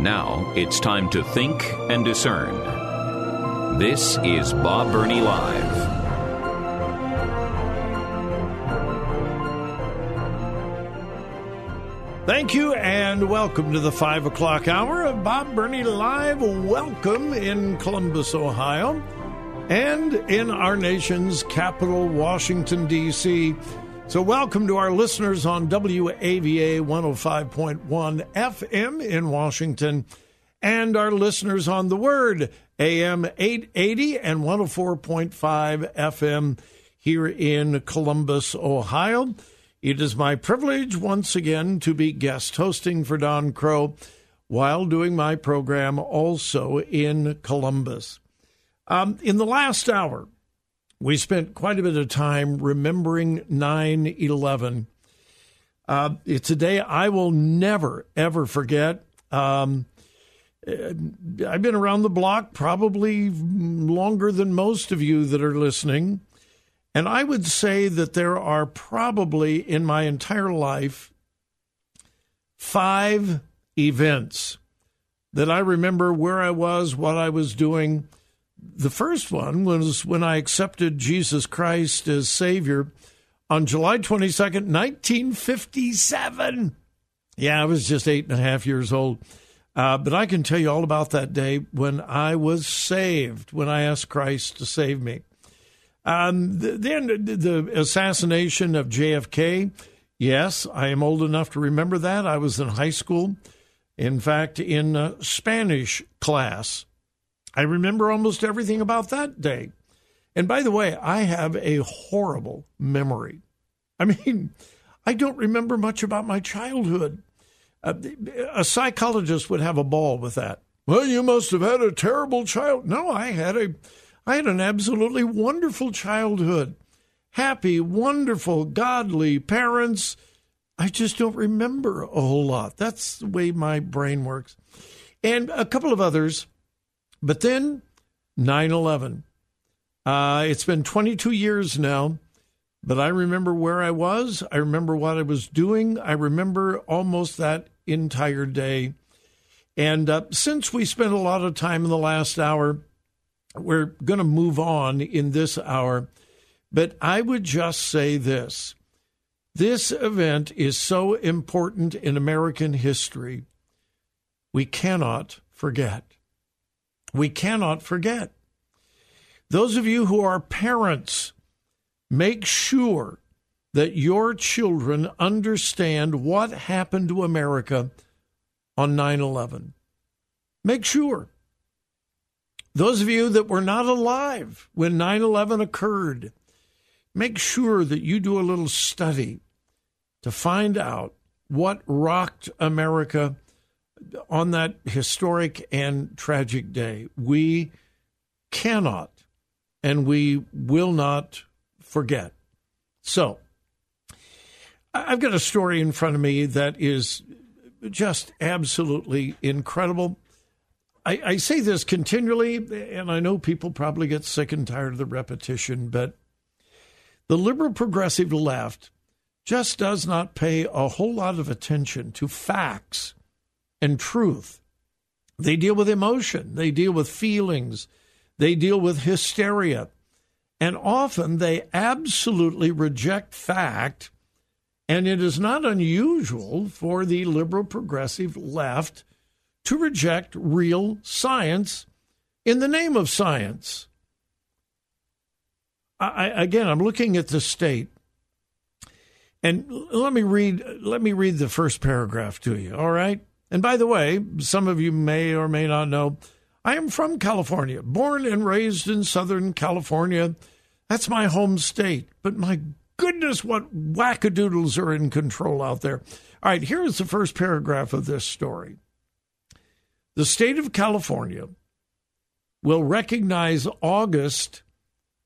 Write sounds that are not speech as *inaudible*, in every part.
Now it's time to think and discern. This is Bob Burney Live. Thank you and welcome to the 5 o'clock hour of Bob Burney Live. Welcome in Columbus, Ohio, and in our nation's capital, Washington, D.C. So, welcome to our listeners on WAVA 105.1 FM in Washington and our listeners on the Word, AM 880 and 104.5 FM here in Columbus, Ohio. It is my privilege once again to be guest hosting for Don Crow while doing my program also in Columbus. Um, in the last hour, we spent quite a bit of time remembering 9 11. Uh, it's a day I will never, ever forget. Um, I've been around the block probably longer than most of you that are listening. And I would say that there are probably in my entire life five events that I remember where I was, what I was doing. The first one was when I accepted Jesus Christ as Savior on July 22nd, 1957. Yeah, I was just eight and a half years old. Uh, but I can tell you all about that day when I was saved, when I asked Christ to save me. Um, then the assassination of JFK. Yes, I am old enough to remember that. I was in high school. In fact, in Spanish class, I remember almost everything about that day. And by the way, I have a horrible memory. I *laughs* mean, I don't remember much about my childhood. Uh, a psychologist would have a ball with that. Well, you must have had a terrible child. No, I had a I had an absolutely wonderful childhood. Happy, wonderful, godly parents. I just don't remember a whole lot. That's the way my brain works. And a couple of others. But then 9 11. Uh, it's been 22 years now, but I remember where I was. I remember what I was doing. I remember almost that entire day. And uh, since we spent a lot of time in the last hour we're going to move on in this hour, but I would just say this. This event is so important in American history, we cannot forget. We cannot forget. Those of you who are parents, make sure that your children understand what happened to America on 9 11. Make sure. Those of you that were not alive when 9 11 occurred, make sure that you do a little study to find out what rocked America on that historic and tragic day. We cannot and we will not forget. So, I've got a story in front of me that is just absolutely incredible. I, I say this continually, and I know people probably get sick and tired of the repetition, but the liberal progressive left just does not pay a whole lot of attention to facts and truth. They deal with emotion, they deal with feelings, they deal with hysteria. And often they absolutely reject fact. And it is not unusual for the liberal progressive left to reject real science in the name of science. I, again, I'm looking at the state, and let me read. Let me read the first paragraph to you. All right. And by the way, some of you may or may not know, I am from California, born and raised in Southern California. That's my home state. But my goodness, what wackadoodles are in control out there. All right, here is the first paragraph of this story. The state of California will recognize August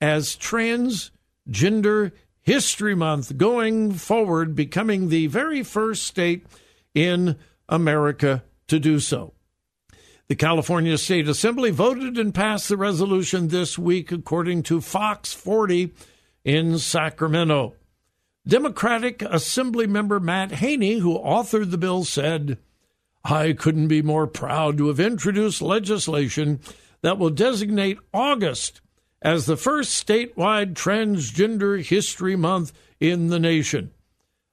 as Transgender History Month going forward, becoming the very first state in America to do so. The California State Assembly voted and passed the resolution this week, according to Fox 40 in Sacramento. Democratic Assembly member Matt Haney, who authored the bill, said, I couldn't be more proud to have introduced legislation that will designate August as the first statewide Transgender History Month in the nation.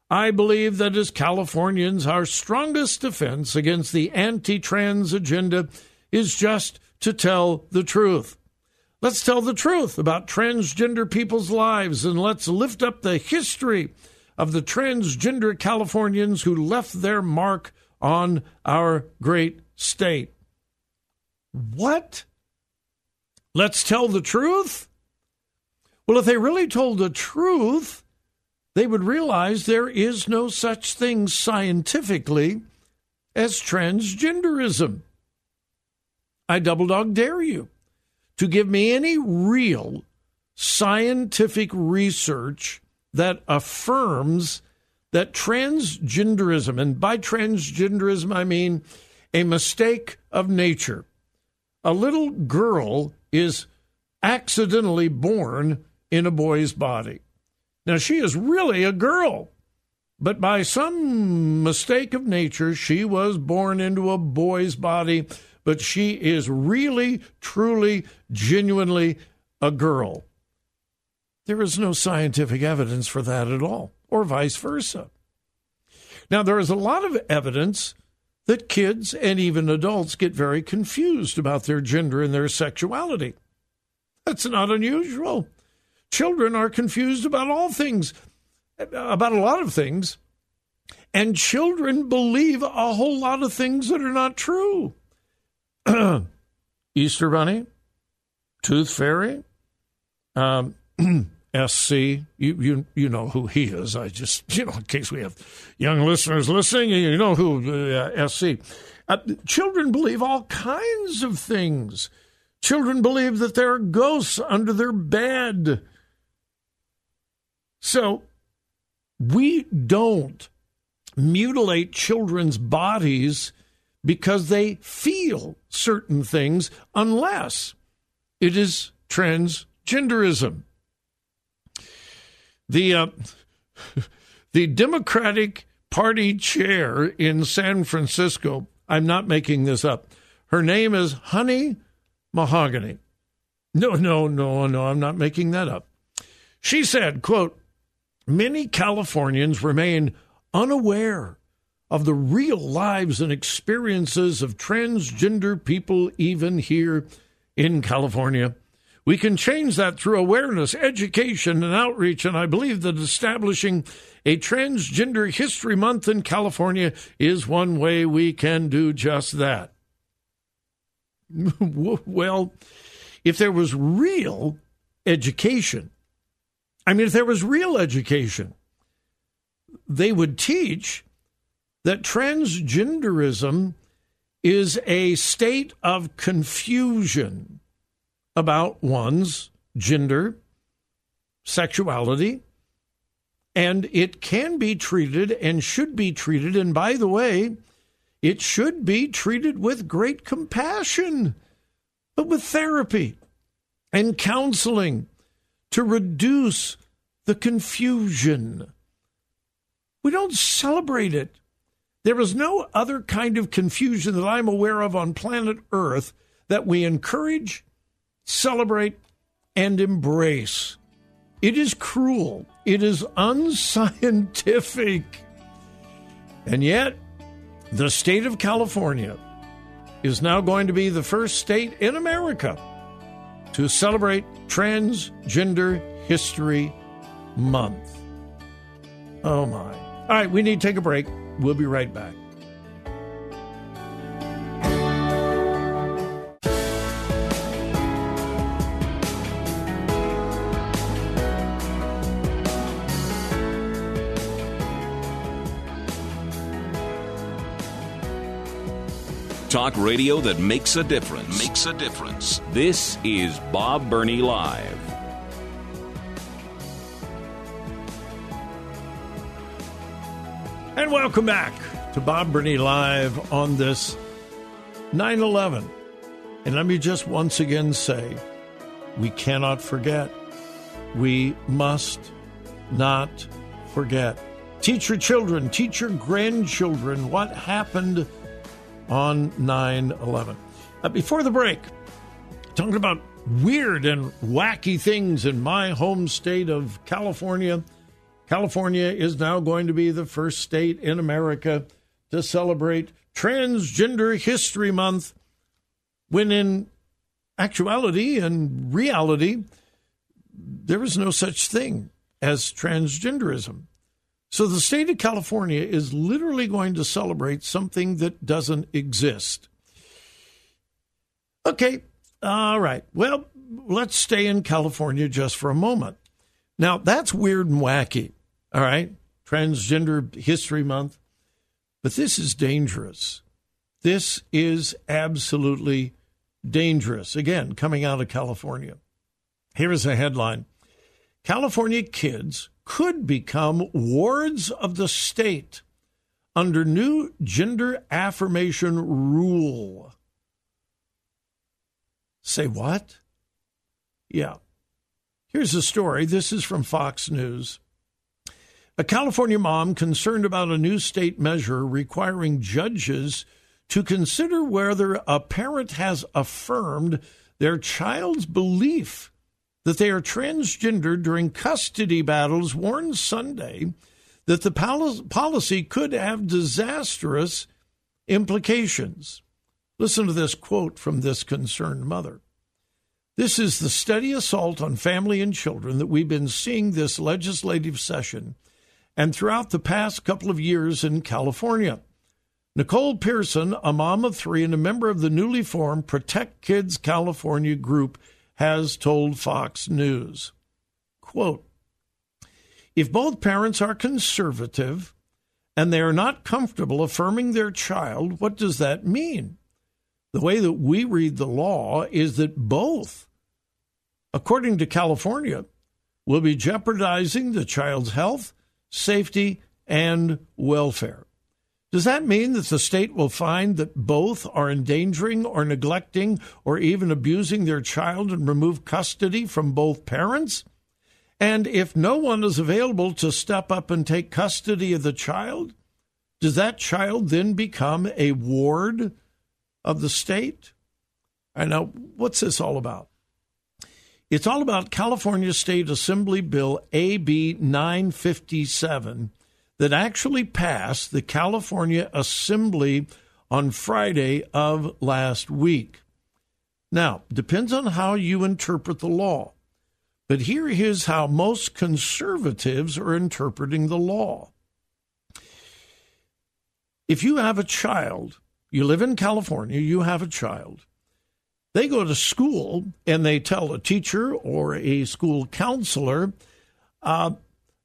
I believe that as Californians, our strongest defense against the anti trans agenda is just to tell the truth. Let's tell the truth about transgender people's lives and let's lift up the history of the transgender Californians who left their mark on our great state. What? Let's tell the truth? Well, if they really told the truth, they would realize there is no such thing scientifically as transgenderism. I double dog dare you to give me any real scientific research that affirms that transgenderism, and by transgenderism I mean a mistake of nature. A little girl is accidentally born in a boy's body. Now, she is really a girl, but by some mistake of nature, she was born into a boy's body but she is really, truly, genuinely a girl. There is no scientific evidence for that at all, or vice versa. Now, there is a lot of evidence that kids and even adults get very confused about their gender and their sexuality. That's not unusual. Children are confused about all things, about a lot of things, and children believe a whole lot of things that are not true. *clears throat* Easter Bunny, Tooth Fairy, um, *clears throat* SC. You, you you know who he is. I just *laughs* you know in case we have young listeners listening, you know who uh, SC. Uh, children believe all kinds of things. Children believe that there are ghosts under their bed. So we don't mutilate children's bodies because they feel certain things unless it is transgenderism. The uh, *laughs* the Democratic Party chair in San Francisco, I'm not making this up. Her name is Honey Mahogany. No, no, no, no, I'm not making that up. She said, quote, many Californians remain unaware of the real lives and experiences of transgender people, even here in California. We can change that through awareness, education, and outreach. And I believe that establishing a Transgender History Month in California is one way we can do just that. *laughs* well, if there was real education, I mean, if there was real education, they would teach that transgenderism is a state of confusion about one's gender, sexuality, and it can be treated and should be treated. And by the way, it should be treated with great compassion, but with therapy and counseling to reduce the confusion. We don't celebrate it. There is no other kind of confusion that I'm aware of on planet Earth that we encourage, celebrate, and embrace. It is cruel. It is unscientific. And yet, the state of California is now going to be the first state in America to celebrate Transgender History Month. Oh my. All right, we need to take a break. We'll be right back. Talk radio that makes a difference. Makes a difference. This is Bob Burney Live. And welcome back to Bob Burney Live on this 9 11. And let me just once again say we cannot forget. We must not forget. Teach your children, teach your grandchildren what happened on 9 11. Uh, before the break, talking about weird and wacky things in my home state of California. California is now going to be the first state in America to celebrate Transgender History Month, when in actuality and reality, there is no such thing as transgenderism. So the state of California is literally going to celebrate something that doesn't exist. Okay, all right. Well, let's stay in California just for a moment. Now, that's weird and wacky, all right? Transgender History Month. But this is dangerous. This is absolutely dangerous. Again, coming out of California. Here is a headline California kids could become wards of the state under new gender affirmation rule. Say what? Yeah. Here's the story. This is from Fox News. A California mom concerned about a new state measure requiring judges to consider whether a parent has affirmed their child's belief that they are transgender during custody battles warned Sunday that the policy could have disastrous implications. Listen to this quote from this concerned mother. This is the steady assault on family and children that we've been seeing this legislative session and throughout the past couple of years in California. Nicole Pearson, a mom of three and a member of the newly formed Protect Kids California group, has told Fox News. Quote If both parents are conservative and they are not comfortable affirming their child, what does that mean? The way that we read the law is that both, according to California, will be jeopardizing the child's health safety, and welfare. Does that mean that the state will find that both are endangering or neglecting or even abusing their child and remove custody from both parents? And if no one is available to step up and take custody of the child, does that child then become a ward of the state? I know, what's this all about? It's all about California State Assembly Bill AB 957 that actually passed the California Assembly on Friday of last week. Now, depends on how you interpret the law. But here is how most conservatives are interpreting the law. If you have a child, you live in California, you have a child, they go to school and they tell a teacher or a school counselor, uh,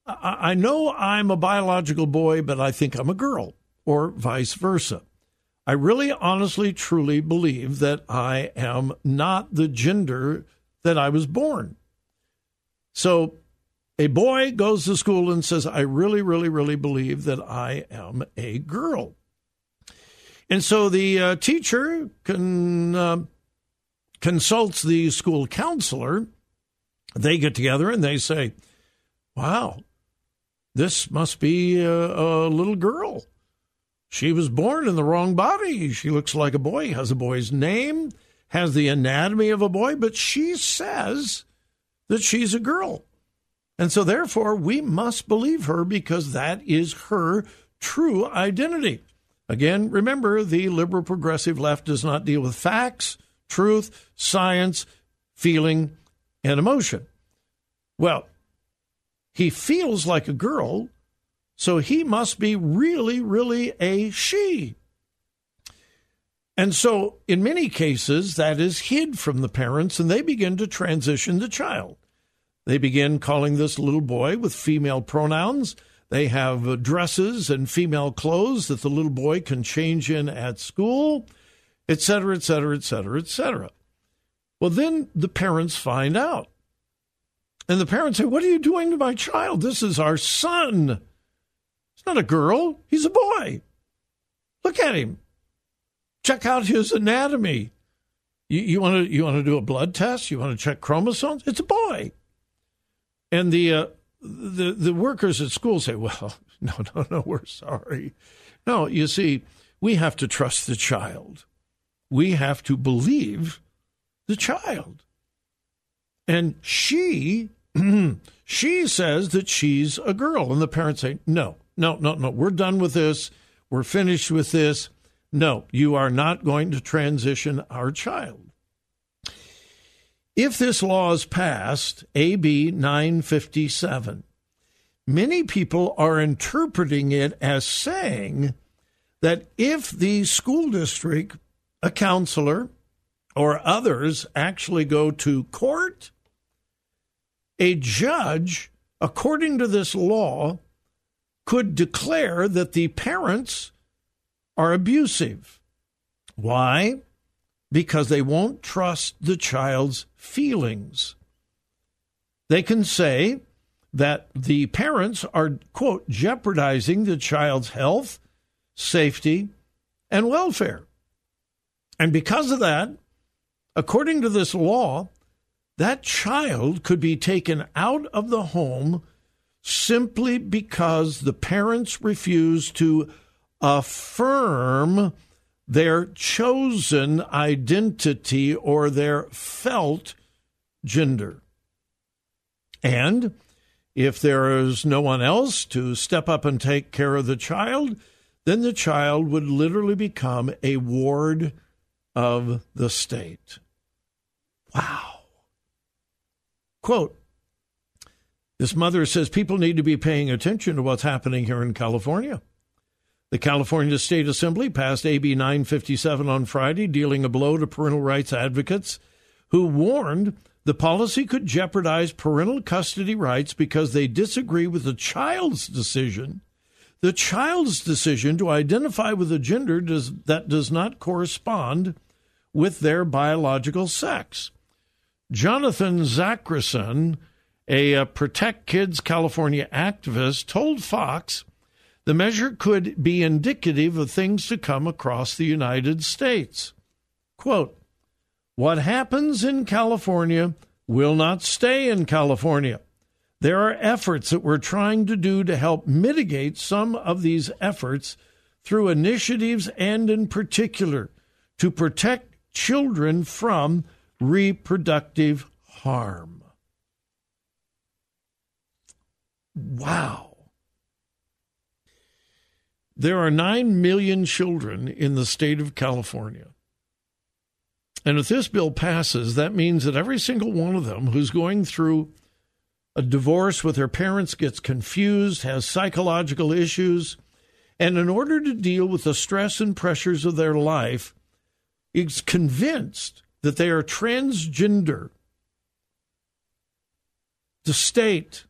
I know I'm a biological boy, but I think I'm a girl, or vice versa. I really, honestly, truly believe that I am not the gender that I was born. So a boy goes to school and says, I really, really, really believe that I am a girl. And so the uh, teacher can uh, consults the school counselor. They get together and they say, Wow, this must be a, a, little girl. She was born in the wrong body. She looks like a boy, has a boy's name, has the anatomy of a boy, but she says that she's a girl. And so, therefore, we must believe her because that is her true identity. Again, remember, the liberal progressive left does not deal with facts truth, science, feeling, and emotion. Well, he feels like a girl, so he must be really, really a she. And so, in many cases, that is hid from the parents, and they begin to transition the child. They begin calling this little boy with female pronouns. They have dresses and female clothes that the little boy can change in at school. et cetera, et cetera, et cetera, et cetera. Well, then the parents find out. And the parents say, What are you doing to my child? This is our son. It's not a girl, he's a boy. Look at him. Check out his anatomy. You, want to you want to do a blood test? You want to check chromosomes? It's a boy. And the uh, the the workers at school say, "Well, *laughs* no, no, no, we're sorry." No, you see, we have to trust the child. We have to believe the child. And she *clears throat* she says that she's a girl and the parents say, "No, no, no, no. We're done with this. We're finished with this. No, you are not going to transition our child." If this law is passed, AB 957, many people are interpreting it as saying that if the school district, a counselor, or others actually go to court, a judge, according to this law, could declare that the parents are abusive. Why? Because they won't trust the child's feelings. They can say that the parents are, quote, jeopardizing the child's health, safety, and welfare. And because of that, according to this law, that child could be taken out of the home simply because the parents refuse to affirm their chosen identity or their felt gender. And if there is no one else to step up and take care of the child, then the child would literally become a ward of the state. Wow. Quote This mother says people need to be paying attention to what's happening here in California. The California State Assembly passed AB 957 on Friday, dealing a blow to parental rights advocates who warned the policy could jeopardize parental custody rights because they disagree with the child's decision. The child's decision to identify with a gender does, that does not correspond with their biological sex. Jonathan Zachreson, a, a Protect Kids California activist, told Fox the measure could be indicative of things to come across the United States. Quote, what happens in California will not stay in California. There are efforts that we're trying to do to help mitigate some of these efforts through initiatives and, in particular, to protect children from reproductive harm. Wow. There are 9 million children in the state of California. And if this bill passes, that means that every single one of them who's going through a divorce with their parents gets confused, has psychological issues, and in order to deal with the stress and pressures of their life, is convinced that they are transgender. The state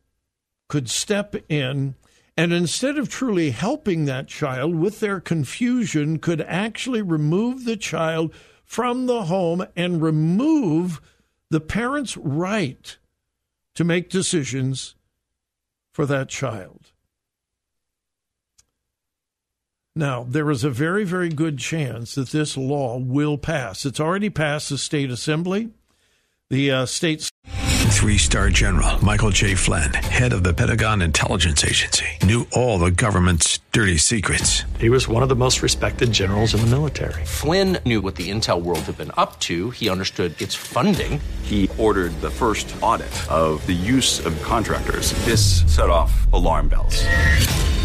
could step in and instead of truly helping that child with their confusion, could actually remove the child from the home and remove the parent's right to make decisions for that child. Now, there is a very, very good chance that this law will pass. It's already passed the state assembly. The uh, state Three star general Michael J. Flynn, head of the Pentagon Intelligence Agency, knew all the government's dirty secrets. He was one of the most respected generals in the military. Flynn knew what the intel world had been up to, he understood its funding. He ordered the first audit of the use of contractors. This set off alarm bells.